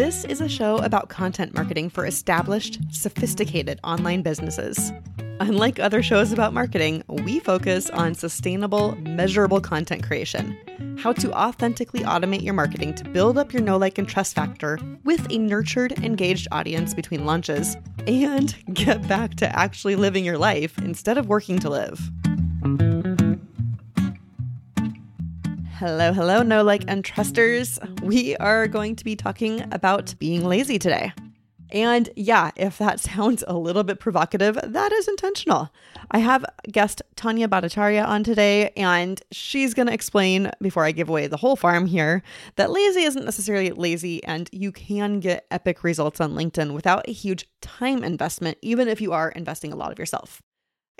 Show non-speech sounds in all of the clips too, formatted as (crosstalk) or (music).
This is a show about content marketing for established, sophisticated online businesses. Unlike other shows about marketing, we focus on sustainable, measurable content creation. How to authentically automate your marketing to build up your know, like, and trust factor with a nurtured, engaged audience between launches, and (laughs) get back to actually living your life instead of working to live. Hello, hello, know like and trusters. We are going to be talking about being lazy today. And yeah, if that (laughs) sounds a little bit provocative, that is intentional. I have guest Tania Bhattacharya on today, and she's going to explain, before I give away the whole farm here, that lazy isn't necessarily lazy, and you can get epic results on LinkedIn without a huge time investment, even if you are investing a lot of yourself.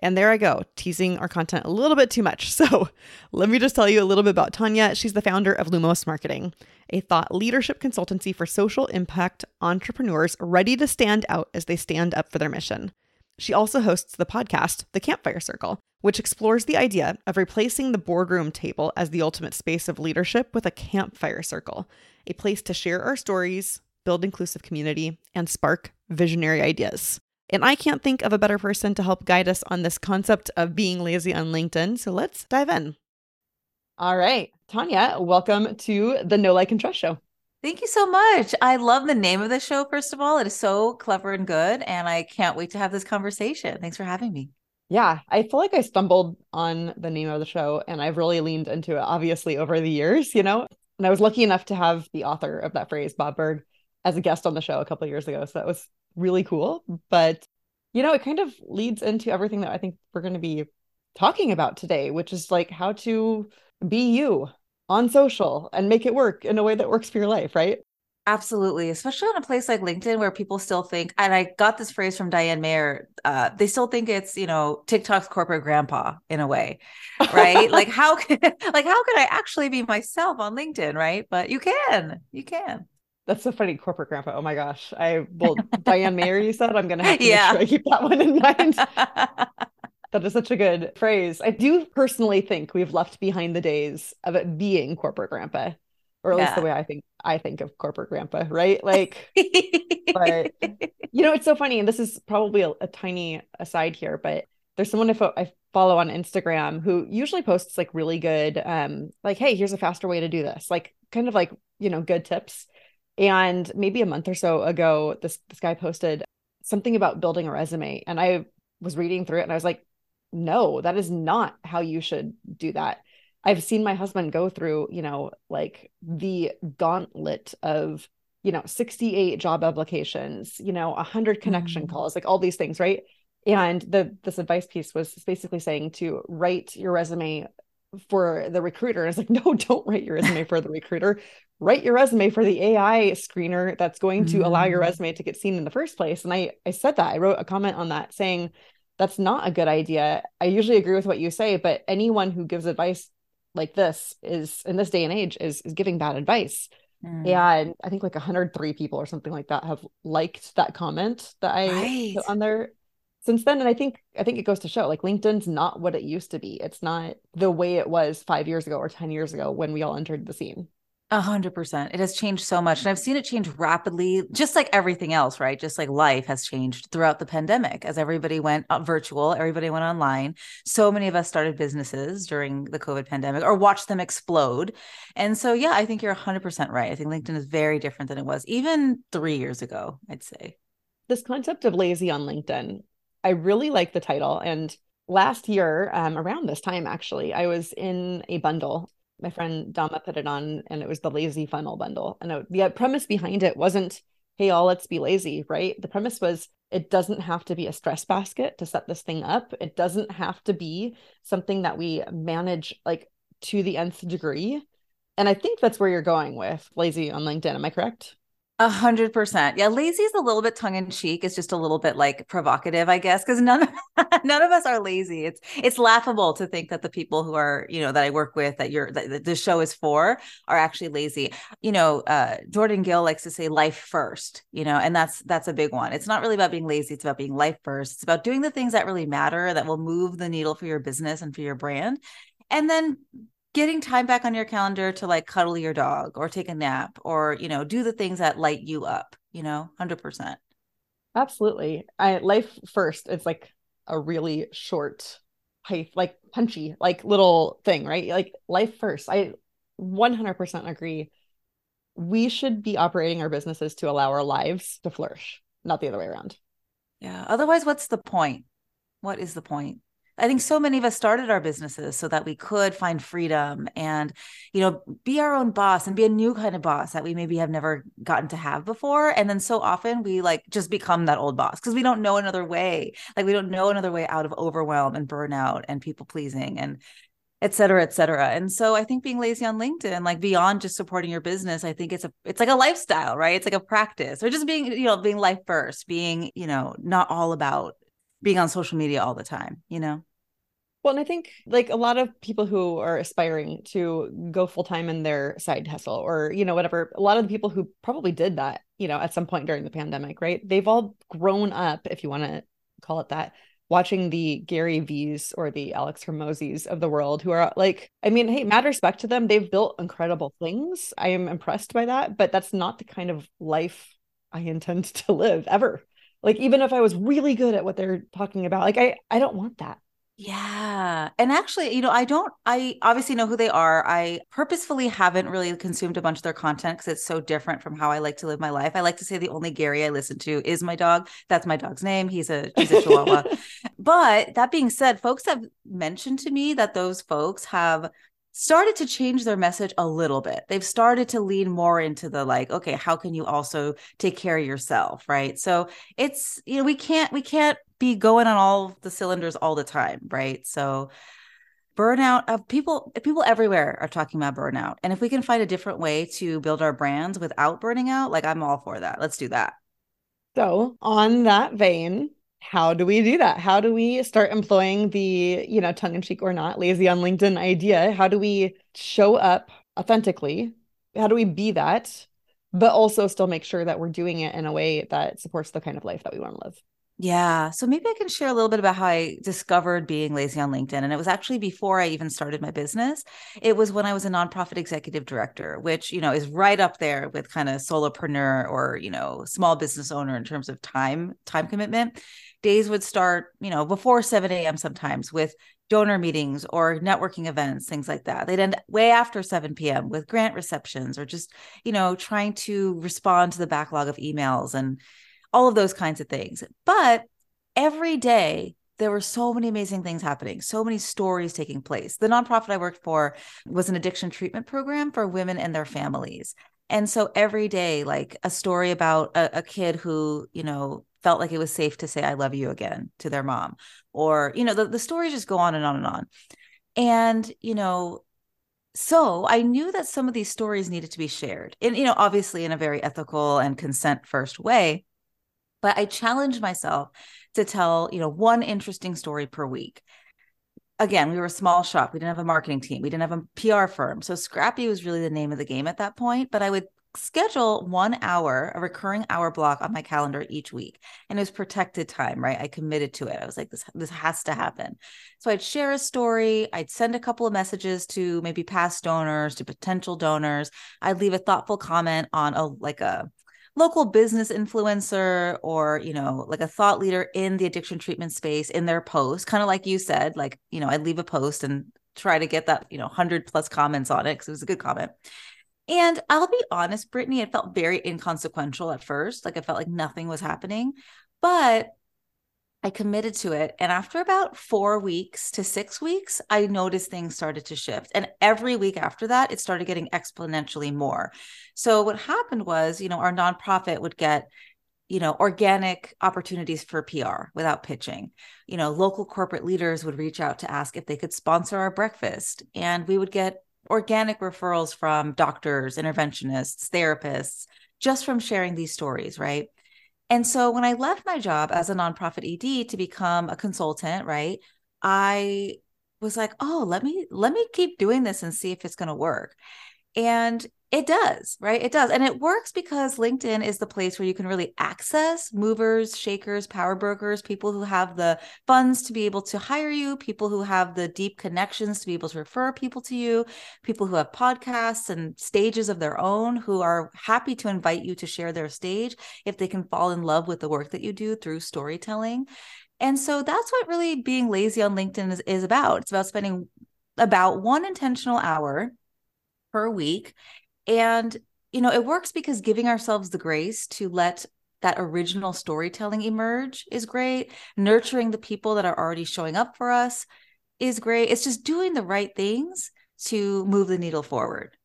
And there I go, teasing our content a little bit too much. (laughs) So let me just tell you a little bit about Tania. She's the founder of Lumos Marketing, a thought leadership consultancy for social impact entrepreneurs ready to stand out as they stand up for their mission. She also hosts the podcast, The Campfire Circle, which explores the idea of replacing the boardroom table as the ultimate space of leadership with a campfire circle, a place to share our stories, build inclusive community, and spark visionary ideas. And I can't think of a better person to help guide us on this concept of being lazy on LinkedIn. So let's dive in. All right. Tania, welcome to the Know Like and Trust Show. Thank you so much. I love the name of the show, first of all. It is so clever and good. And I can't wait to have this conversation. Thanks for having me. Yeah, I feel like I stumbled on the name of the show and I've really leaned into it, obviously, over the years, you know? And I was lucky enough to have the author of that phrase, Bob Burg, as a guest on the show a couple years ago. So that was really cool. But, you know, it kind of leads into everything that I think we're going to be talking about today, which is like how to be you on social and make it work in a way that works for your life, right? Absolutely, especially on a place like LinkedIn where people still think, and I got this phrase from Diane Mayer, uh, they still think it's you know TikTok's corporate grandpa in a way, right? (laughs) like how can (laughs) like how can I actually be myself on LinkedIn, right? But you can, you can. That's so funny, corporate grandpa. Oh my gosh. I well, Diane Mayer, you said I'm gonna have to yeah. sure I keep that one in mind. (laughs) that is such a good phrase. I do personally think we've left behind the days of it being corporate grandpa, or at yeah. least the way I think I think of corporate grandpa, right? Like, but (laughs) you know, it's so funny, and this is probably a, a tiny aside here, but there's someone I, fo- I follow on Instagram who usually posts like really good, um, like, hey, here's a faster way to do this, like kind of like you know, good tips. And maybe a month or so ago, this this guy posted something about building a resume, and I was reading through it, and I was like, no, that is not how you should do that. I've seen my husband go through, you know, like the gauntlet of, you know, 68 job applications, you know, 100 connection mm. calls, like all these things, right? And the this advice piece was basically saying to write your resume for the recruiter. And it's like, (laughs) no, don't write your resume for the recruiter write your resume for the AI screener that's going to mm. allow your mm. resume to get seen in the first place. And I I said that. I wrote a comment on that saying that's not a good idea. I usually agree with what you say, but anyone who gives advice like this is in this day and age is is giving bad advice. Mm. And I think like 103 people or something like that have liked that comment that I right. put on there since then and i think i think it goes to show like linkedin's not what it used to be it's not the way it was five years ago or 10 years ago when we all entered the scene a hundred percent. It has changed so much. And I've seen it change rapidly, just like everything else, right? Just like life has changed throughout the pandemic as everybody went uh, virtual, everybody went online. So many of us started businesses during the COVID pandemic or watched them explode. And so, yeah, I think you're 100% right. I think LinkedIn is very different than it was even three years ago, I'd say. This concept of lazy on LinkedIn, I really like the title. And last year, um, around this time, actually, I was in a bundle my friend Dama put it on, and it was the lazy funnel bundle. And the premise behind it wasn't, hey, all let's be lazy, right? The premise was it doesn't have to be a stress basket to set this thing up. It doesn't have to be something that we manage like to the nth degree. And I think that's where you're going with lazy on LinkedIn. Am I correct? A hundred percent. Yeah, lazy is a little bit tongue in cheek. It's just a little bit like provocative, I guess, because none of (laughs) none of us are lazy. It's it's laughable to think that the people who are, you know, that I work with, that you're that the show is for, are actually lazy. You know, uh, Jordan Gill likes to say life first. You know, and that's that's a big one. It's not really about being lazy. It's about being life first. It's about doing the things that really matter, that will move the needle for your business and for your brand, and then getting time back on your calendar to like cuddle your dog or take a nap or, you know, do the things that light you up, you know, 100%. Absolutely. I life first. It's like a really short, like punchy, like little thing, right? Like life first. I 100% agree. We should be operating our businesses to allow our lives to flourish, not the other way around. Yeah. Otherwise, what's the point? What is the point? I think so many of us started our businesses so that we could find freedom and, you know, be our own boss and be a new kind of boss that we maybe have never gotten to have before. And then so often we like just become that old boss because we don't know another way. Like we don't know another way out of overwhelm and burnout and people pleasing and et cetera, et cetera. And so I think being lazy on LinkedIn, like beyond just supporting your business, I think it's a it's like a lifestyle, right? It's like a practice or just being, you know, being life first, being, you know, not all about being on social media all the time, you know? Well, and I think like a lot of people who are aspiring to go full time in their side hustle or, you know, whatever, a lot of the people who probably did that, you know, at some point during the pandemic, right? They've all grown up, if you want to call it that, watching the Gary V's or the Alex Hormozi's of the world who are like, I mean, hey, mad respect to them. They've built incredible things. I am impressed by that, but that's not the kind of life I intend (laughs) to live ever. Like, even if I was really good at what they're talking about, like, I, I don't want that. Yeah. And actually, you know, I don't, I obviously know who they are. I purposefully haven't really consumed a bunch of their content because it's so different from how I like to live my life. I like to say the only Gary I listen to is my dog. That's my dog's name. He's a, he's a Chihuahua. (laughs) but that being said, folks have mentioned to me that those folks have started to change their message a little bit. They've started to lean more into the like, okay, how can you also take care of yourself, right? So it's, you know, we can't we can't be going on all the cylinders all the time, right? So burnout of uh, people people everywhere are talking about burnout. And if we can find a different way to build our brands without burning out, like I'm all for that. Let's do that. So, on that vein, how do we do that? How do we start employing the, you know, tongue in cheek or not, lazy on LinkedIn idea? How do we show up authentically? How do we be that, but also still make sure that we're doing it in a way that supports the kind of life that we want to live? Yeah. So maybe I can share a little bit about how I discovered being lazy on LinkedIn. And it was actually before I even started my business. It was when I was a nonprofit executive director, which, you know, is right up there with kind of solopreneur or, you know, small business owner in terms of time, time commitment. Days would start, you know, before 7 a.m. sometimes with donor meetings or networking events, things like that. They'd end way after 7 p.m. with grant receptions or just, you know, trying to respond to the backlog of emails and all of those kinds of things. But every day, there were so many amazing things happening, so many stories taking place. The nonprofit I worked for was an addiction treatment program for women and their families. And so every day, like a story about a, a, kid who, you know, felt like it was safe to say, I love you again to their mom. Or, you know, the, the stories just go on and on and on. And, you know, so I knew that some of these stories needed to be shared. And, you know, obviously in a very ethical and consent first way but I challenged myself to tell, you know, one interesting story per week. Again, we were a small shop. We didn't have a marketing team. We didn't have a PR firm. So Scrappy was really the name of the game at that point. But I would schedule one hour, a recurring hour block on my calendar each week. And it was protected time, right? I committed to it. I was like, this, this has to happen. So I'd share a story. I'd send a couple of messages to maybe past donors, to potential donors. I'd leave a thoughtful comment on a like a local business influencer or you know like a thought leader in the addiction treatment space in their post kind of like you said like you know i'd leave a post and try to get that you know 100 plus comments on it because it was a good comment. And i'll be honest britney it felt very inconsequential at first like i felt like nothing was happening but I committed to it. And after about four weeks to six weeks, I noticed things started to shift. And every week after that, it started getting exponentially more. So what happened was, you know, our nonprofit would get you know organic opportunities for PR without pitching. You know, local corporate leaders would reach out to ask if they could sponsor our breakfast and we would get organic referrals from doctors, interventionists, therapists just from sharing these stories, right? And so when I left my job as a nonprofit ED to become a consultant, right? I was like, "Oh, let me let me keep doing this and see if it's going to work." And It does, right? It does. And it works because LinkedIn is the place where you can really access movers, shakers, power brokers, people who have the funds to be able to hire you, people who have the deep connections to be able to refer people to you, people who have podcasts and stages of their own who are happy to invite you to share their stage if they can fall in love with the work that you do through storytelling. And so that's what really being lazy on LinkedIn is, is about. It's about spending about one intentional hour per week and, you know, it works because giving ourselves the grace to let that original storytelling emerge is great. Nurturing the people that are already showing up for us is great. It's just doing the right things to move the needle forward.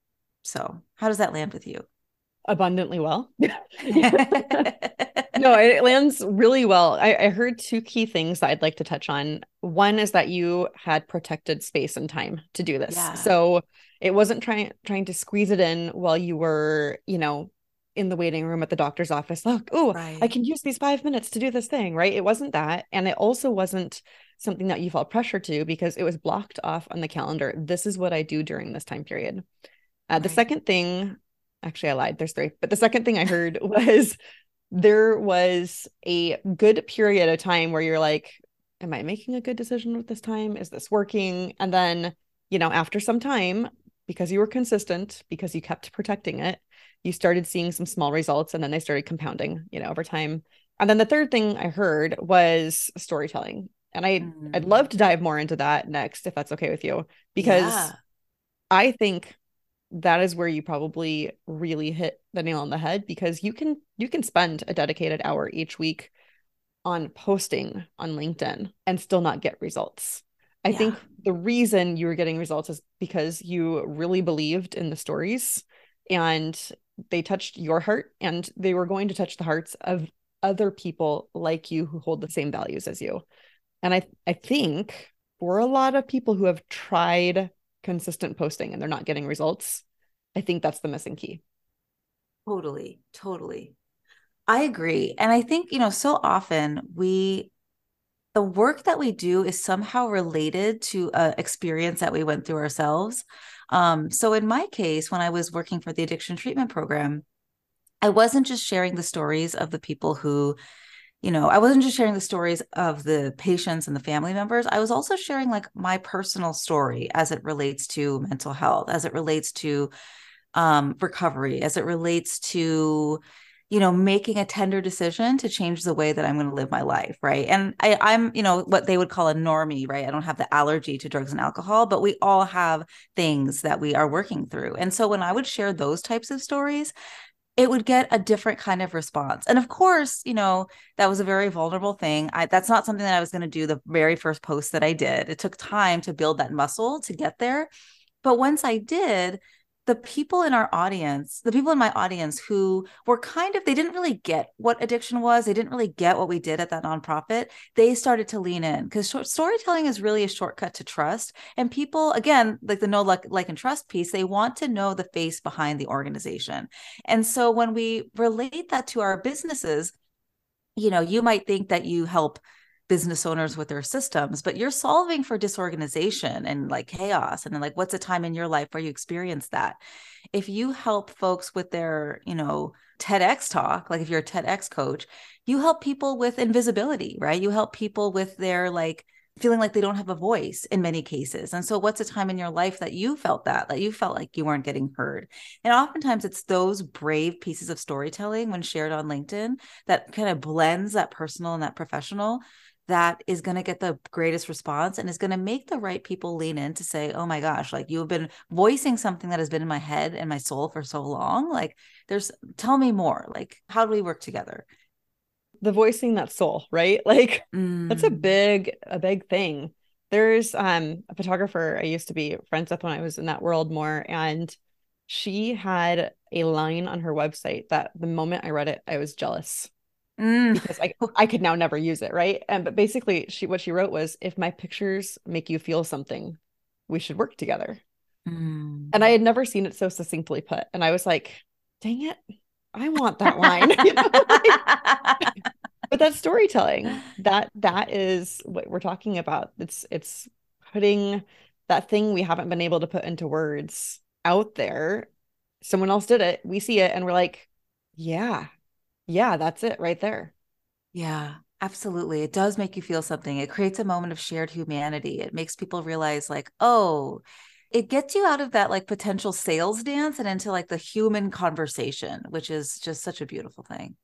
So, how does that land with you? Abundantly well. (laughs) (laughs) no, it lands really well. I, I, heard two key things that I'd like to touch on. One is that you had protected space and time to do this. Yeah. So it wasn't trying trying to squeeze it in while you were, you know, in the waiting room at the doctor's office. Look, oh, right. I can use these five minutes to do this thing, right? It wasn't that. And it also wasn't something that you felt pressure to because it was blocked off on the calendar. This is what I do during this time period. Uh, right. The second thing, actually, I lied. There's three. But the second thing I heard (laughs) was there was a good period of time where you're like, am I making a good decision with this time? Is this working? And then, you know, after some time, because you were consistent, because you kept protecting it, you started seeing some small results and then they started compounding, you know, over time. And then the third thing I heard was storytelling. And I mm. I'd love to dive more into that next if that's okay with you because yeah. I think that is where you probably really hit the nail on the head because you can you can spend a dedicated hour each week on posting on LinkedIn and still not get results. I yeah. think the reason you were getting results is because you really believed in the stories and they touched your heart and they were going to touch the hearts of other people like you who hold the same values as you. And I I think for a lot of people who have tried consistent posting and they're not getting results, I think that's the missing key. Totally, totally. I agree. And I think, you know, so often we the work that we do is somehow related to an experience that we went through ourselves. Um, so in my case, when I was working for the addiction treatment program, I wasn't just sharing the stories of the people who, you know, I wasn't just sharing the stories of the patients and the family members. I was also sharing like my personal story as it relates to mental health, as it relates to um, recovery, as it relates to you know making a tender decision to change the way that i'm going to live my life right and I, i'm you know what they would call a normie right i don't have the allergy to drugs and alcohol but we all have things that we are working through and so when i would share those types of stories it would get a different kind of response. And of course, you know, that was a very vulnerable thing. I, that's not something that I was going to do the very first post that I did. It took time to build that muscle to get there. But once I did, the people in our audience, the people in my audience who were kind of, they didn't really get what addiction was. They didn't really get what we did at that nonprofit. They started to lean in because storytelling is really a shortcut to trust. And people, again, like the no like, like, and trust piece, they want to know the face behind the organization. And so when we relate that to our businesses, you know, you might think that you help business owners with their systems but you're solving for disorganization and like chaos and then like what's a time in your life where you experience that if you help folks with their you know TEDx talk like if you're a TEDx coach you help people with invisibility right you help people with their like feeling like they don't have a voice in many cases. And so, what's a time in your life that you felt that, that you felt like you weren't getting heard? And oftentimes, it's those brave pieces of storytelling when shared on LinkedIn that kind of blends that personal and that professional that is going to get the greatest response and is going to make the right people lean in to say, oh my gosh, like you have been voicing something that has been in my head and my soul for so long. Like, there's, tell me more. Like, how do we work together? The voicing that soul, right? (laughs) Like, mm. that's a mm. big, a big thing. There's um, a photographer I used to be friends with when I was in that world more. And she had a line on her website that the moment I read it, I was jealous mm. because I (laughs) I could now never use it, right? And but basically, she what she wrote was, "If my pictures make you feel something, we should work together." Mm. And I had never seen it so succinctly put, and I was like, "Dang it, I want that line." (laughs) you know? like, (laughs) but that's storytelling. That that is what we're talking about. It's it's putting that thing we haven't been able to put into words out there someone else did it. We see it and we're like, yeah, yeah, that's it right there. Yeah, absolutely. It does make you feel something. It creates a moment of shared humanity. It makes people realize, like, oh, it gets you out of that like potential sales dance and into like the human conversation, which is just such a beautiful thing.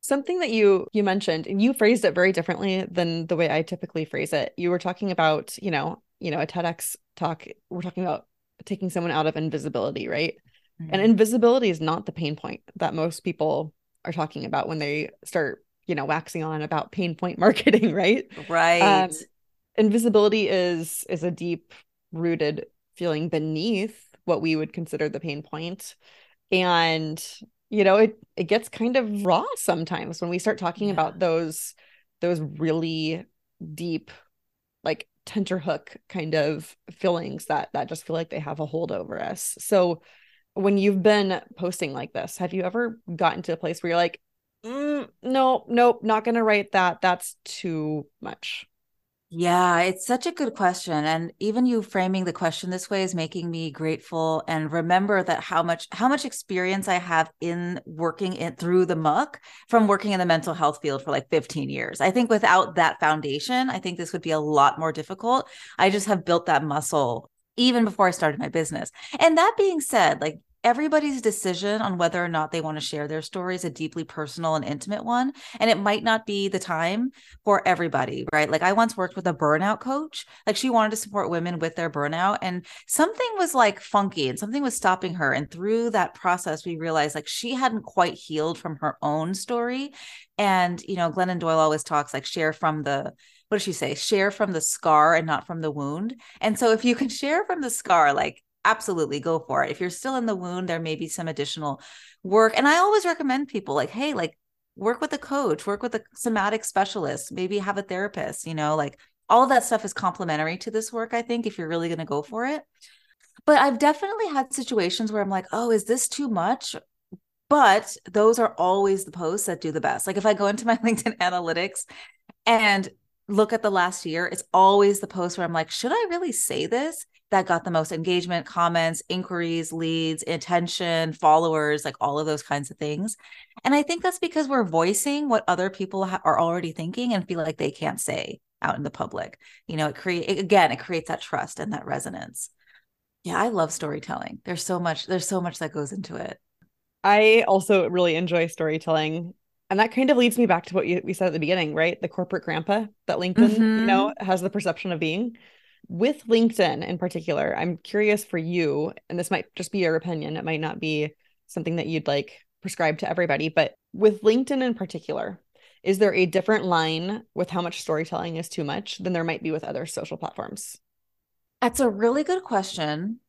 Something that you you mentioned and you phrased it very differently than the way I typically phrase it. You were talking about, you know, you know, a TEDx talk, we're talking about taking someone out of invisibility, right? Mm-hmm. And invisibility is not the pain point that most people are talking about when they start, you know, waxing on about pain point (laughs) marketing, right? Right. Um, invisibility is is a deep rooted feeling beneath what we would consider the pain point. And you know, it it gets kind of raw sometimes when we start talking yeah. about those those really deep like tenterhook kind of feelings that that just feel like they have a hold over us. So when you've been posting like this, have you ever gotten to a place where you're like, mm, no, nope, not going to write that. That's too much. Yeah, it's such a good question. And even you framing the question this way is making me grateful and remember that how much how much experience I have in working it through the muck from working in the mental health field for like 15 years. I think without that foundation, I think this would be a lot more difficult. I just have built that muscle even before I started my business. And that being said, like everybody's decision on whether or not they want to share their story is a deeply personal and intimate one. And it might not be the time for everybody, right? Like I once worked with a burnout coach. Like she wanted to support women with their burnout. And something was like funky and something was stopping her. And through that process, we realized like she hadn't quite healed from her own story. And, you know, Glennon Doyle always talks like share from the what does she say? Share from the scar and not from the wound. And so if you can share from the scar, like absolutely go for it. If you're still in the wound, there may be some additional work. And I always recommend people like, hey, like work with a coach, work with a somatic specialist, maybe have a therapist, you know, like all of that stuff is complementary to this work, I think, if you're really going to go for it. But I've definitely had situations where I'm like, oh, is this too much? But those are always the posts that do the best. Like if I go into my (laughs) LinkedIn analytics and look at the last year, it's always the post where I'm like, should I really say this? that got the most engagement, comments, inquiries, leads, attention, followers, like all of those kinds of things. And I think that's because we're voicing what other people ha- are already thinking and feel like they can't say out in the public. You know, it create again, it creates that trust and that resonance. Yeah, I love storytelling. There's so much there's so much that goes into it. I also really enjoy storytelling. And that kind of leads me back to what you, we said at the beginning, right? The corporate grandpa that LinkedIn, mm-hmm. you know, has the perception of being with LinkedIn in particular, I'm curious for you, and this might just be your opinion, it might not be something that you'd like prescribe to everybody, but with LinkedIn in particular, is there a different line with how much storytelling is too much than there might be with other social platforms? That's a really good question.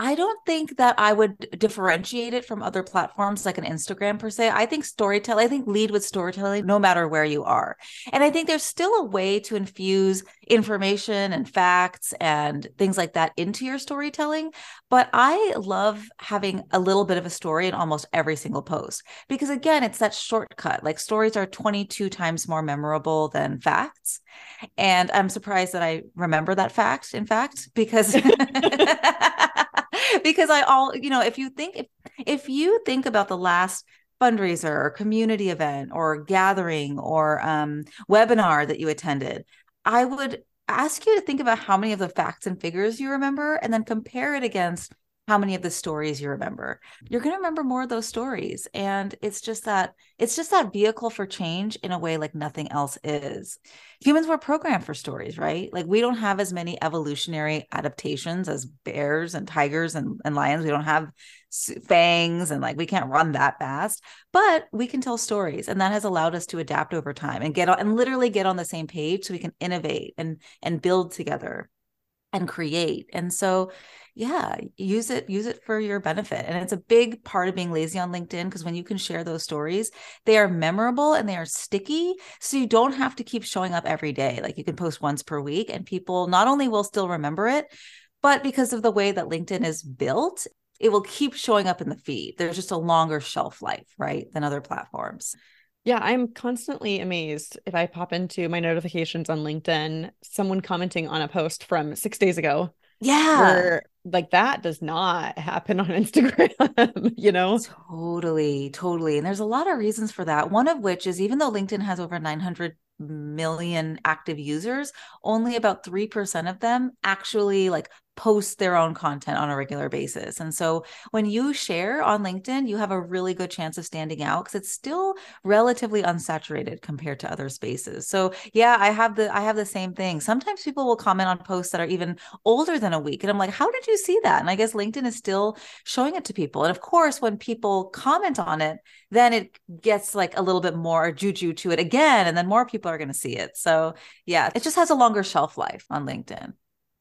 I don't think that I would differentiate it from other platforms like an Instagram per se. I think storytelling, I think lead with storytelling no matter where you are. And I think there's still a way to infuse information and facts and things like that into your storytelling. But I love having a little bit of a story in almost every single post because, again, it's that shortcut. Like stories are 22 times more memorable than facts. And I'm surprised that I remember that fact, in fact, because. (laughs) (laughs) (laughs) because I all, you know, if you think if if you think about the last fundraiser or community event or gathering or um, webinar that you attended, I would ask you to think about how many of the facts and figures you remember and then compare it against how many of the stories you remember. You're going to remember more of those stories and it's just that it's just that vehicle for change in a way like nothing else is. Humans were programmed for stories right? Like we don't have as many evolutionary adaptations as bears and tigers and, and lions. We don't have fangs and like we can't run that fast but we can tell stories and that has allowed us to adapt over time and get on and literally get on the same page so we can innovate and and build together and create. And so yeah use it use it for your benefit and it's a big part of being lazy on linkedin because when you can share those stories they are memorable and they are sticky so you don't have to keep showing up every day like you can post once per week and people not only will still remember it but because of the way that linkedin is built it will keep showing up in the feed. There's just a longer shelf life right than other platforms. Yeah, I'm constantly amazed if I pop into my notifications on LinkedIn, someone commenting on a post from six days ago. Yeah like that does not happen on (laughs) Instagram, you know? Totally, totally. And there's a lot of reasons for that. One of which is even though LinkedIn has over 900 million active users, only about 3% of them actually like post their own content on a regular basis. And so when you share on LinkedIn, you have a really good chance of standing out because it's still relatively unsaturated compared to other spaces. So yeah, I have the I have the same thing. Sometimes people will comment on posts that are even older than a week and I'm like, "How did you see that?" And I guess LinkedIn is still showing it to people. And of course, when people comment on it, then it gets like a little bit more juju to it again and then more people are going to see it. So, yeah, it just has a longer shelf life on LinkedIn.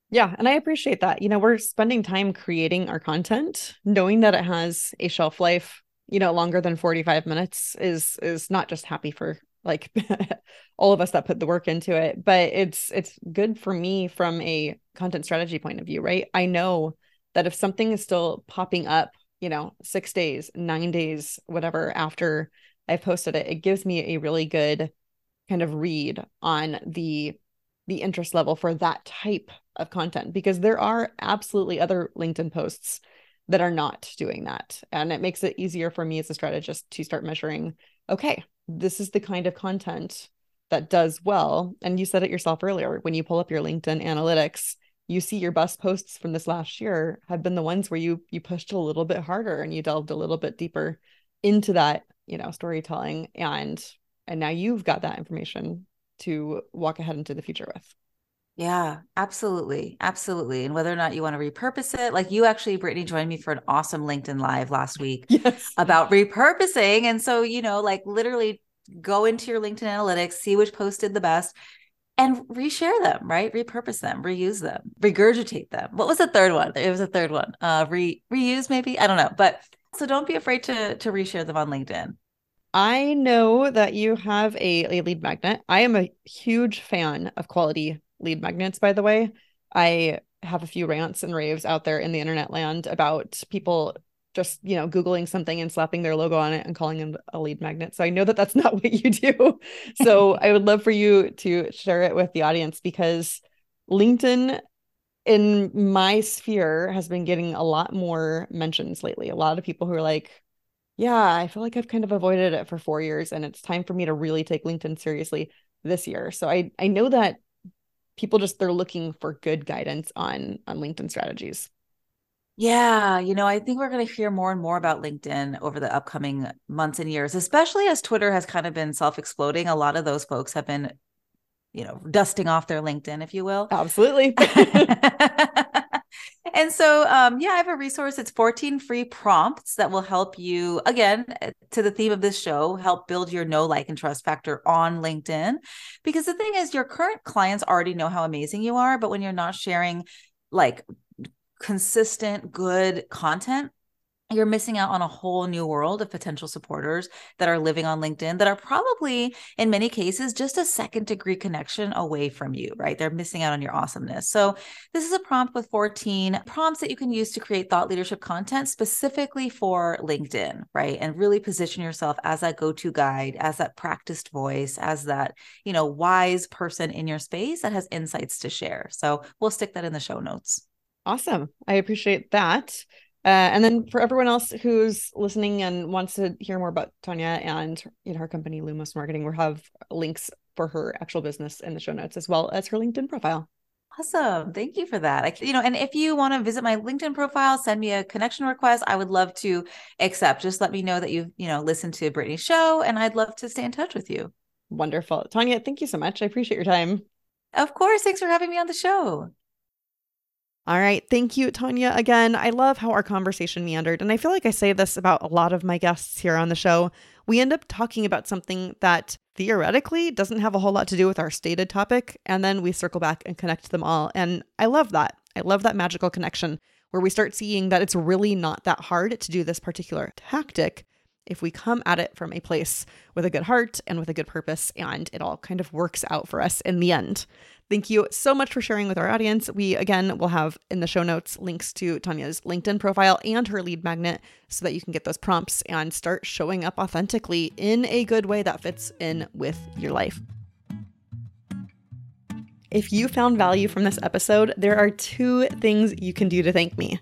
Yeah, and I appreciate that. You know, we're spending time creating our content, knowing that it has a shelf life, you know, longer than 45 minutes is is not just happy for like (laughs) all of us that put the work into it, but it's it's good for me from a content strategy point of view, right? I know that if something is still popping up, you know, 6 days, 9 days, whatever after I've posted it, it gives me a really good kind of read on the the interest level for that type of content because there are absolutely other LinkedIn posts that are not doing that. And it makes it easier for me as a strategist to start measuring okay, this is the kind of content that does well. And you said it yourself earlier when you pull up your LinkedIn analytics, you see your best posts from this last year have been the ones where you you pushed a little bit harder and you delved a little bit deeper into that, you know, storytelling and and now you've got that information to walk ahead into the future with. Yeah, absolutely. Absolutely. And whether or not you want to repurpose it, like you actually, Britney, joined me for an awesome LinkedIn Live last week (laughs) yes. about repurposing. And so, you know, like literally go into your LinkedIn analytics, see which post did the best, and reshare them, right? Repurpose them, reuse them, regurgitate them. What was the third one? It was a third one. Uh re reuse, maybe. I don't know. But so don't be afraid to to reshare them on LinkedIn. I know that you have a, a lead magnet. I am a huge fan of quality lead magnets, by the way. I have a few rants and raves out there in the internet land about people just you know googling something and slapping their logo on it and calling them a lead magnet so i know that that's (laughs) not what you do so (laughs) i would love for you to share it with the audience because linkedin in my sphere has been getting a lot more mentions lately a lot of people who are like yeah i feel like i've kind of avoided it for four years and it's time for me to really take linkedin seriously this year so i i know that people just they're looking for good guidance on on LinkedIn strategies. Yeah, you know, I think we're going to hear more and more about LinkedIn over the upcoming months and years, especially as Twitter has kind of been self-exploding. A lot of those folks have been, you know, dusting off their LinkedIn, if you will. Absolutely. (laughs) (laughs) and so, um, yeah, I have a resource. It's 14 free prompts that will help you, again, eh, to the theme of this show, help build your know, like, and trust factor on LinkedIn. Because the thing is, your current clients already know how amazing you are, but when you're not sharing like consistent, good content, you're missing out on a whole new world of potential supporters that are living on LinkedIn that are probably, in many cases, just a second degree connection away from you, right? They're missing out on your awesomeness. So, this is a prompt with 14 prompts that you can use to create thought leadership content specifically for LinkedIn, right? And really position yourself as that go to guide, as that practiced voice, as that, you know, wise person in your space that has insights to share. So, we'll stick that in the show notes. Awesome. I appreciate that. Uh, and then for everyone else who's listening and wants to hear more about Tania and you know her company Lumos Marketing, we'll have links for her actual business in the show notes as well as her LinkedIn profile. Awesome. Thank you for that. I, you know, and if you want to visit my LinkedIn profile, send me a connection request. I would love to accept. Just let me know that you've, you know, listened to Britney's show and I'd love to stay in touch with you. Wonderful. Tania, thank you so much. I appreciate your time. Of course. Thanks for having me on the show. All right. Thank you, Tania. Again, I love how our conversation meandered. And I feel like I say this about a lot of my guests here on the show. We end up talking about something that theoretically doesn't have a whole lot to do with our stated topic. And then we circle back and connect them all. And I love that. I love that magical connection where we start seeing that it's really not that hard to do this particular tactic if we come at it from a place with a good heart and with a good purpose, and it all kind of works out for us in the end. Thank you so much for sharing with our audience. We, again, will have in the show notes links to Tania's LinkedIn profile and her lead magnet so that you can get those prompts and start showing up authentically in a good way that fits in with your life. If you found value from this episode, there are two things you can do to thank me.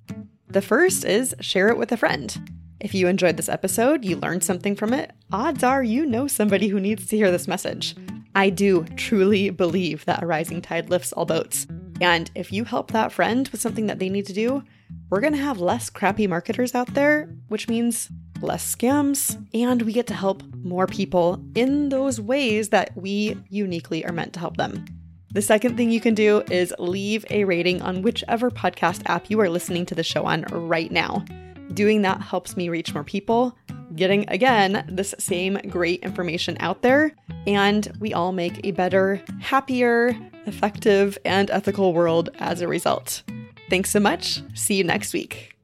The first is share it with a friend. If you enjoyed this episode, you learned something from it, odds are you know somebody who needs to hear this message. I do truly believe that a rising tide lifts all boats. And if you help that friend with something that they need to do, we're going to have less crappy marketers out there, which means less scams, and we get to help more people in those ways that we uniquely are meant to help them. The second thing you can do is leave a rating on whichever podcast app you are listening to the show on right now. Doing that helps me reach more people, getting again this same great information out there, and we all make a better, happier, effective, and ethical world as a result. Thanks so much. See you next week.